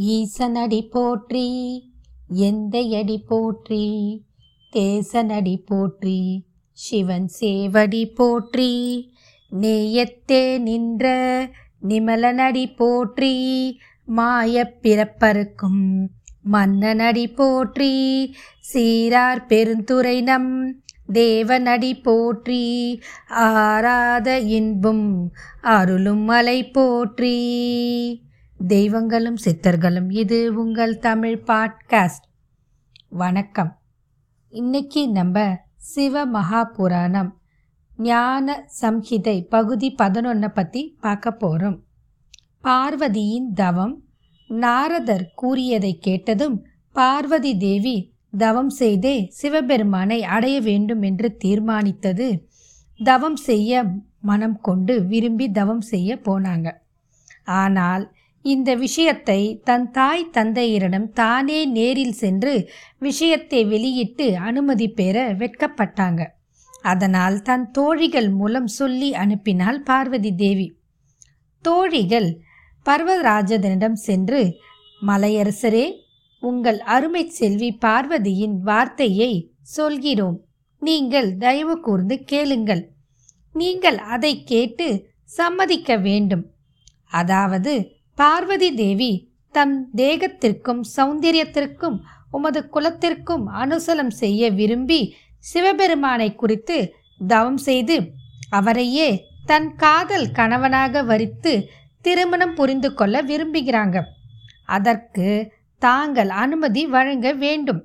ஈசனடி போற்றி எந்தையடி போற்றி தேசனடி போற்றி சிவன் சேவடி போற்றி நேயத்தே நின்ற நிமலனடி போற்றி மாயப்பிறப்பருக்கும் மன்னனடி போற்றி சீரார் பெருந்துரை நம் தேவனடி போற்றி ஆராத இன்பும் அருளும் மலை போற்றி. தெய்வங்களும் சித்தர்களும். இது உங்கள் தமிழ் பாட்காஸ்ட். வணக்கம். இன்னைக்கு நம்ம சிவ மகாபுராணம் ஞான சம்ஹிதை பகுதி பதினொன்னை பற்றி பார்க்க போகிறோம் பார்வதியின் தவம் நாரதர் கூறியதை கேட்டதும் பார்வதி தேவி தவம் செய்தே சிவபெருமானை அடைய வேண்டும் என்று தீர்மானித்தது. தவம் செய்ய மனம் கொண்டு விரும்பி தவம் செய்ய போனாங்க. ஆனால் இந்த விஷயத்தை தன் தாய் தந்தையரிடம் தானே நேரில் சென்று விஷயத்தை வெளியிட்டு அனுமதி பெற வெட்கப்பட்டாங்க. அதனால் தன் தோழிகள் மூலம் சொல்லி அனுப்பினாள் பார்வதி தேவி. தோழிகள் பர்வராஜனிடம் சென்று மலையரசரே உங்கள் அருமை செல்வி பார்வதியின் வார்த்தையை சொல்கிறோம். நீங்கள் தயவு கூர்ந்து கேளுங்கள். நீங்கள் அதை கேட்டு சம்மதிக்க வேண்டும். அதாவது பார்வதி தேவி தம் தேகத்திற்கும் சௌந்தரியத்திற்கும் உமது குலத்திற்கும் அனுசலம் செய்ய விரும்பி சிவபெருமானை குறித்து தவம் செய்து அவரையே தன் காதல் கணவனாக வரித்து திருமணம் புரிந்து கொள்ள விரும்புகிறாங்க. அதற்கு தாங்கள் அனுமதி வழங்க வேண்டும்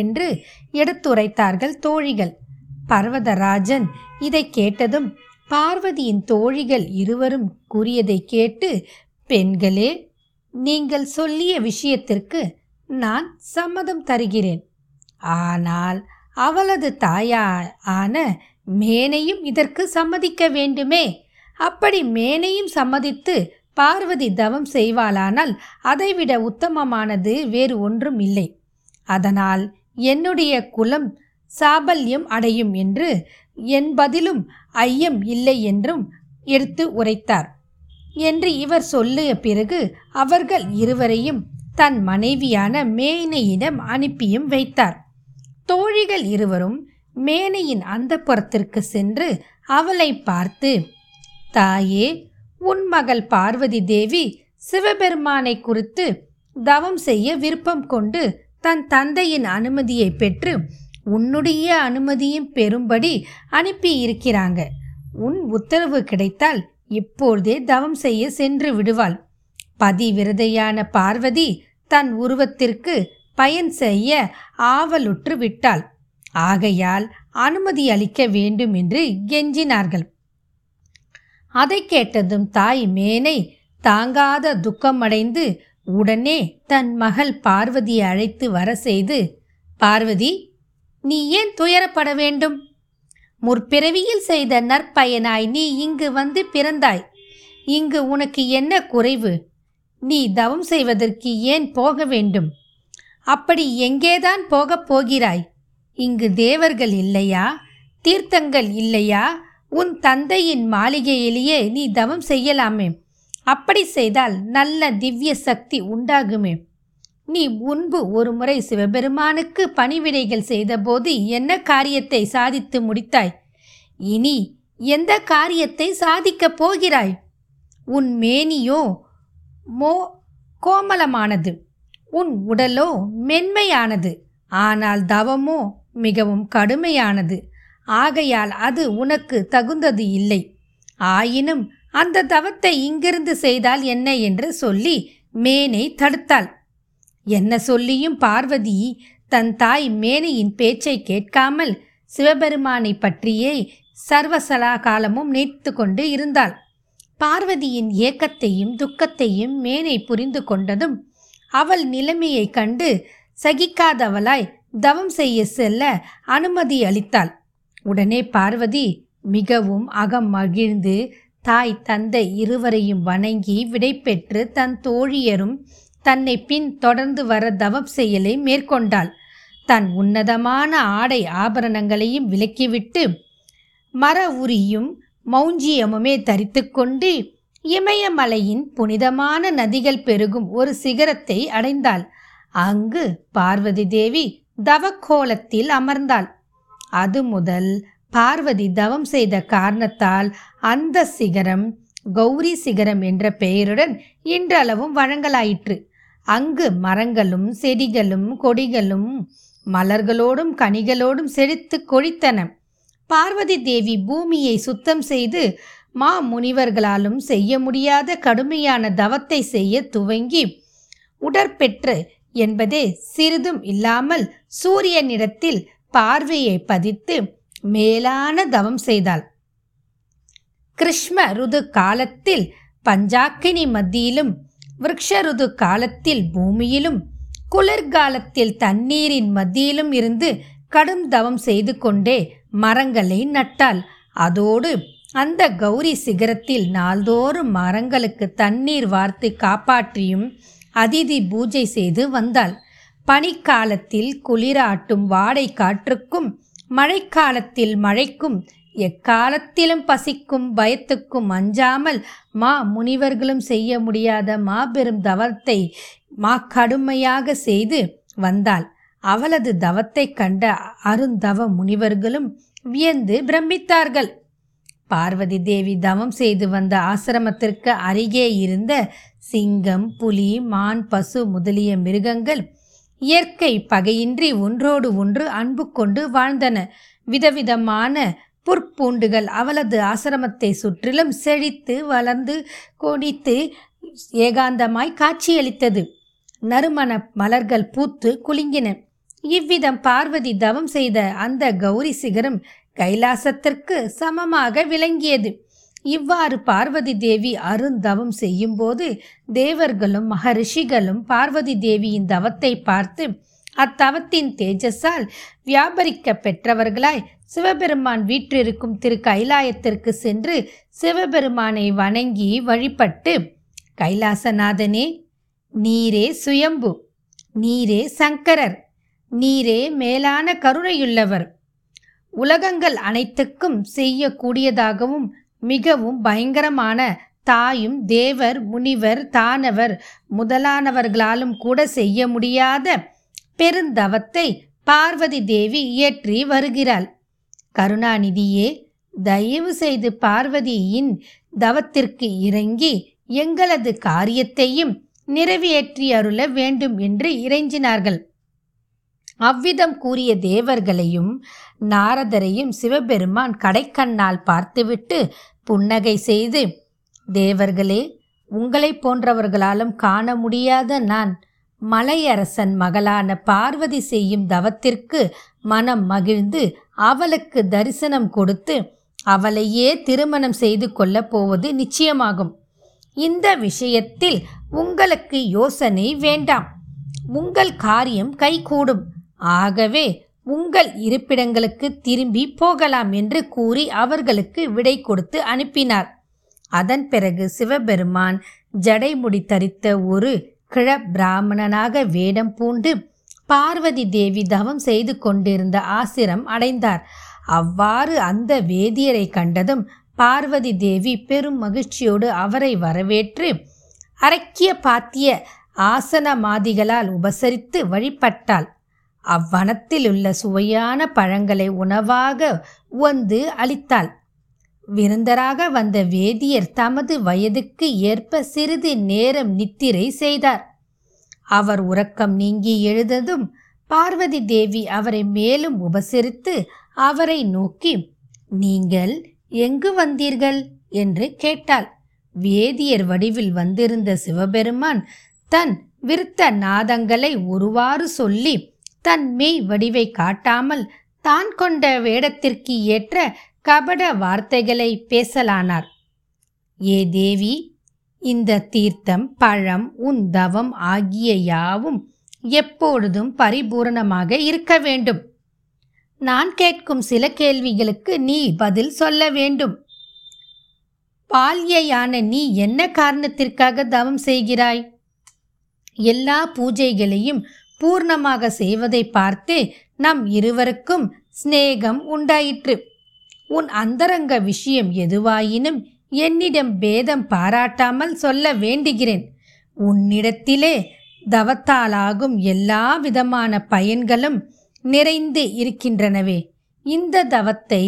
என்று எடுத்துரைத்தார்கள் தோழிகள். பர்வதராஜன் இதை கேட்டதும் பார்வதியின் தோழிகள் இருவரும் கூறியதை கேட்டு பெண்களே நீங்கள் சொல்லிய விஷயத்திற்கு நான் சம்மதம் தருகிறேன். ஆனால் அவளது தாயா ஆன மேனையும் இதற்கு சம்மதிக்க வேண்டுமே. அப்படி மேனையும் சம்மதித்து பார்வதி தவம் செய்வாளானால் அதைவிட உத்தமமானது வேறு ஒன்றும் இல்லை. அதனால் என்னுடைய குலம் சாபல்யம் அடையும் என்று என் பதிலும் ஐயம் இல்லை என்றும் எடுத்து உரைத்தார். என்று இவர் சொல்லிய பிறகு அவர்கள் இருவரையும் தன் மனைவியான மேனையிடம் அனுப்பியும் வைத்தார். தோழிகள் இருவரும் மேனையின் அந்த புறத்திற்கு சென்று அவளை பார்த்து தாயே உன் மகள் பார்வதி தேவி சிவபெருமானை குறித்து தவம் செய்ய விருப்பம் கொண்டு தன் தந்தையின் அனுமதியை பெற்று உன்னுடைய அனுமதியும் பெறும்படி அனுப்பி இருக்கிறாங்க. உன் உத்தரவு கிடைத்தால் இப்போதே தவம் செய்ய சென்று விடுவாள். பதிவிரதையான பார்வதி தன் உருவத்திற்கு பயன் செய்ய ஆவலுற்று விட்டாள். ஆகையால் அனுமதி அளிக்க வேண்டும் என்று கெஞ்சினார்கள். அதை கேட்டதும் தாய் மேனை தாங்காத துக்கமடைந்து உடனே தன் மகள் பார்வதியை அழைத்து வர செய்து பார்வதி நீ ஏன் துயரப்பட வேண்டும்? முற்பிறவியில் செய்த நற்பயனாய் நீ இங்கு வந்து பிறந்தாய். இங்கு உனக்கு என்ன குறைவு? நீ தவம் செய்வதற்கு ஏன் போக வேண்டும்? அப்படி எங்கேதான் போகப் போகிறாய்? இங்கு தேவர்கள் இல்லையா? தீர்த்தங்கள் இல்லையா? உன் தந்தையின் மாளிகையிலேயே நீ தவம் செய்யலாமே. அப்படி செய்தால் நல்ல திவ்ய சக்தி உண்டாகுமே. நீ முன்பு ஒருமுறை சிவபெருமானுக்கு பணிவிடைகள் செய்தபோது என்ன காரியத்தை சாதித்து முடித்தாய்? இனி எந்த காரியத்தை சாதிக்கப் போகிறாய்? உன் மேனியோ மோ கோமலமானது. உன் உடலோ மென்மையானது. ஆனால் தவமோ மிகவும் கடுமையானது. ஆகையால் அது உனக்கு தகுந்தது இல்லை. ஆயினும் அந்த தவத்தை இங்கிருந்து செய்தால் என்ன என்று சொல்லி மேனை தடுத்தாள். என்ன சொல்லியும் பார்வதி தன் தாய் மேனையின் பேச்சை கேட்காமல் சிவபெருமானை பற்றியே சர்வசலா காலமும் நினைத்து கொண்டு இருந்தாள். பார்வதியின் ஏக்கத்தையும் துக்கத்தையும் மேனை புரிந்து கொண்டதும் அவள் நிலைமையை கண்டு சகிக்காதவளாய் தவம் செய்ய செல்ல அனுமதி அளித்தாள். உடனே பார்வதி மிகவும் அகம் மகிழ்ந்து தாய் தந்தை இருவரையும் வணங்கி விடைபெற்று தன் தோழியரும் தன்னை பின் தொடர்ந்து வர தவம் செயலை மேற்கொண்டாள். தன் உன்னதமான ஆடை ஆபரணங்களையும் விலக்கிவிட்டு மர உரியும் மௌஞ்சியமுமே தரித்து கொண்டு இமயமலையின் புனிதமான நதிகள் பெருகும் ஒரு சிகரத்தை அடைந்தாள். அங்கு பார்வதி தேவி தவக்கோலத்தில் அமர்ந்தாள். அது முதல் பார்வதி தவம் செய்த காரணத்தால் அந்த சிகரம் கௌரி சிகரம் என்ற பெயருடன் இன்றளவும் வழங்கலாயிற்று. அங்கு மரங்களும் செடிகளும் கொடிகளும் மலர்களோடும் கனிகளோடும் செழித்து கொழித்தன. பார்வதி தேவி பூமியை சுத்தம் செய்து மா முனிவர்களாலும் செய்ய முடியாத கடுமையான தவத்தை செய்ய துவங்கி உடற்பெற்று என்பதே சிறிதும் இல்லாமல் சூரியனிடத்தில் பார்வையை பதித்து மேலான தவம் செய்தாள். கிருஷ்ம ருது காலத்தில் பஞ்சாக்கினி மத்தியிலும் விரக்ஷருது காலத்தில் பூமியிலும் குளிர்காலத்தில் தண்ணீரின் மத்தியிலும் இருந்து கடும் தவம் செய்து கொண்டே மரங்களை நட்டாள். அதோடு அந்த கௌரி சிகரத்தில் நாள்தோறும் மரங்களுக்கு தண்ணீர் வார்த்து காப்பாற்றியும் அதிதி பூஜை செய்து வந்தாள். பனிக்காலத்தில் குளிராட்டும் வாடை காற்றுக்கும் மழைக்காலத்தில் மழைக்கும் எக்காலத்திலும் பசிக்கும் பயத்துக்கும் அஞ்சாமல் மா முனிவர்களும் செய்ய முடியாத மாபெரும் தவத்தை மா கடுமையாக செய்து வந்தாள். அவளது தவத்தை கண்ட அருந்தவ முனிவர்களும் வியந்து பிரமித்தார்கள். பார்வதி தேவி தவம் செய்து வந்த ஆசிரமத்திற்கு அருகே இருந்த சிங்கம் புலி மான் பசு முதலிய மிருகங்கள் இயற்கை பகையின்றி ஒன்றோடு ஒன்று அன்பு கொண்டு வாழ்ந்தன. விதவிதமான புற்பூண்டுகள் அவளது ஆசிரமத்தை சுற்றிலும் செழித்து வளர்ந்து கொடித்து ஏகாந்தமாய் காட்சியளித்தது. நறுமண மலர்கள் பூத்து குலுங்கின. இவ்விதம் பார்வதி தவம் செய்த அந்த கௌரி சிகரம் கைலாசத்திற்கு சமமாக விளங்கியது. இவ்வாறு பார்வதி தேவி அருந்தவம் செய்யும்போது தேவர்களும் மகரிஷிகளும் பார்வதி தேவியின் தவத்தை பார்த்து அத்தவத்தின் தேஜஸால் வியாபரிக்க பெற்றவர்களாய் சிவபெருமான் வீற்றிருக்கும் திரு கைலாயத்திற்கு சென்று சிவபெருமானை வணங்கி வழிபட்டு கைலாசநாதனே நீரே சுயம்பு நீரே சங்கரர் நீரே மேலான கருணையுள்ளவர். உலகங்கள் அனைத்துக்கும் செய்யக்கூடியதாகவும் மிகவும் பயங்கரமான தாயும் தேவர் முனிவர் தானவர் முதலானவர்களாலும் கூட செய்ய முடியாத பெருந்தவத்தை பார்வதி தேவி இயற்றி வருகிறாள். கருணாநிதியே தயவு செய்து பார்வதியின் தவத்திற்கு இறங்கி எங்களது காரியத்தையும் நிறைவேற்றி அருள வேண்டும் என்று இறைஞ்சினார்கள். அவ்விதம் கூறிய தேவர்களையும் நாரதரையும் சிவபெருமான் கடைக்கண்ணால் பார்த்துவிட்டு புன்னகை செய்து தேவர்களே உங்களைப் போன்றவர்களாலும் காண முடியாத நான் மலையரசன் மகளான பார்வதி செய்யும் தவத்திற்கு மனம் மகிழ்ந்து அவளுக்கு தரிசனம் கொடுத்து அவளையே திருமணம் செய்து கொள்ளப் போவது நிச்சயமாகும். இந்த விஷயத்தில் உங்களுக்கு யோசனை வேண்டாம். உங்கள் காரியம் கைகூடும். ஆகவே உங்கள் இருப்பிடங்களுக்கு திரும்பி போகலாம் என்று கூறி அவர்களுக்கு விடை கொடுத்து அனுப்பினார். அதன் பிறகு சிவபெருமான் ஜடைமுடி தரித்த ஒரு கிழ பிராமணனாக வேடம் பூண்டு பார்வதி தேவி தவம் செய்து கொண்டிருந்த ஆசிரம் அடைந்தார். அவ்வாறு அந்த வேதியரை கண்டதும் பார்வதி தேவி பெரும் மகிழ்ச்சியோடு அவரை வரவேற்று அரக்கிய பாத்திய ஆசனமாதிகளால் உபசரித்து வழிபட்டாள். அவ்வனத்தில் உள்ள சுவையான பழங்களை உணவாக உந்து அளித்தாள். விருந்தராக வந்த வேதியர் தமது வயதுக்கு ஏற்ப சிறிது நேரம் நித்திரை செய்தார். அவர் உறக்கம் நீங்கி எழுந்ததும் பார்வதி தேவி அவரை மேலும் உபசரித்து அவரை நோக்கி நீங்கள் எங்கு வந்தீர்கள்? என்று கேட்டாள். வேதியர் வடிவில் வந்திருந்த சிவபெருமான் தன் விருத்த நாதங்களை ஒருவாறு சொல்லி தன் மெய் வடிவை காட்டாமல் தான் கொண்ட வேடத்திற்கு ஏற்ற கபட வார்த்தைகளை பேசலானார். ஏ தேவி இந்த தீர்த்தம் பழம் உன் தவம் ஆகிய யாவும் எப்பொழுதும் பரிபூரணமாக இருக்க வேண்டும். நான் கேட்கும் சில கேள்விகளுக்கு நீ பதில் சொல்ல வேண்டும். பால்யான நீ என்ன காரணத்திற்காக தவம் செய்கிறாய்? எல்லா பூஜைகளையும் பூர்ணமாக செய்வதை பார்த்து நம் இருவருக்கும் சிநேகம் உண்டாயிற்று. உன் அந்தரங்க விஷயம் எதுவாயினும் என்னிடம் பேதம் பாராட்டாமல் சொல்ல வேண்டுகிறேன். உன்னிடத்திலே தவத்தாலாகும் எல்லா விதமான பயன்களும் நிறைந்து இருக்கின்றனவே. இந்த தவத்தை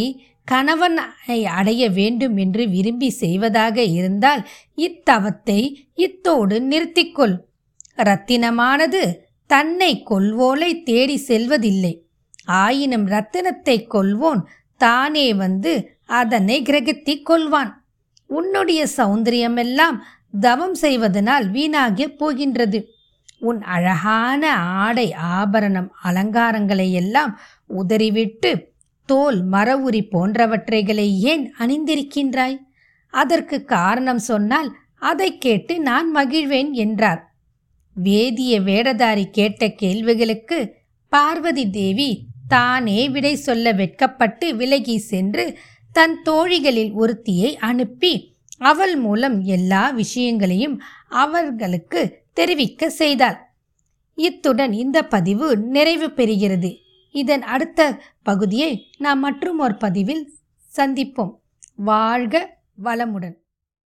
கணவனை அடைய வேண்டும் என்று விரும்பி செய்வதாக இருந்தால் இத்தவத்தை இத்தோடு நிறுத்திக்கொள். ரத்தினமானது தன்னை கொல்வோலை தேடி செல்வதில்லை. ஆயினும் ரத்தினத்தை கொள்வோன் தானே வந்து அதனை கிரகித்திக் கொள்வான். உன்னுடைய சௌந்தரியமெல்லாம் தவம் செய்வதனால் வீணாகி போகின்றது. உன் அழகான ஆடை ஆபரணம் அலங்காரங்களை எல்லாம் உதறிவிட்டு தோல் மரவுரி போன்றவற்றைகளை ஏன் அணிந்திருக்கின்றாய்? அதற்கு காரணம் சொன்னால் அதை கேட்டு நான் மகிழ்வேன் என்றார். வேதிய வேடதாரி கேட்ட கேள்விகளுக்கு பார்வதி தேவி தானே விடை சொல்ல வெட்கப்பட்டு விலகி சென்று தன் தோழிகளில் ஒருத்தியை அனுப்பி அவள் மூலம் எல்லா விஷயங்களையும் அவர்களுக்கு தெரிவிக்க செய்தாள். இத்துடன் இந்த பதிவு நிறைவு பெறுகிறது. இதன் அடுத்த பகுதியை நாம் மற்றும் ஒரு பதிவில் சந்திப்போம். வாழ்க வளமுடன்.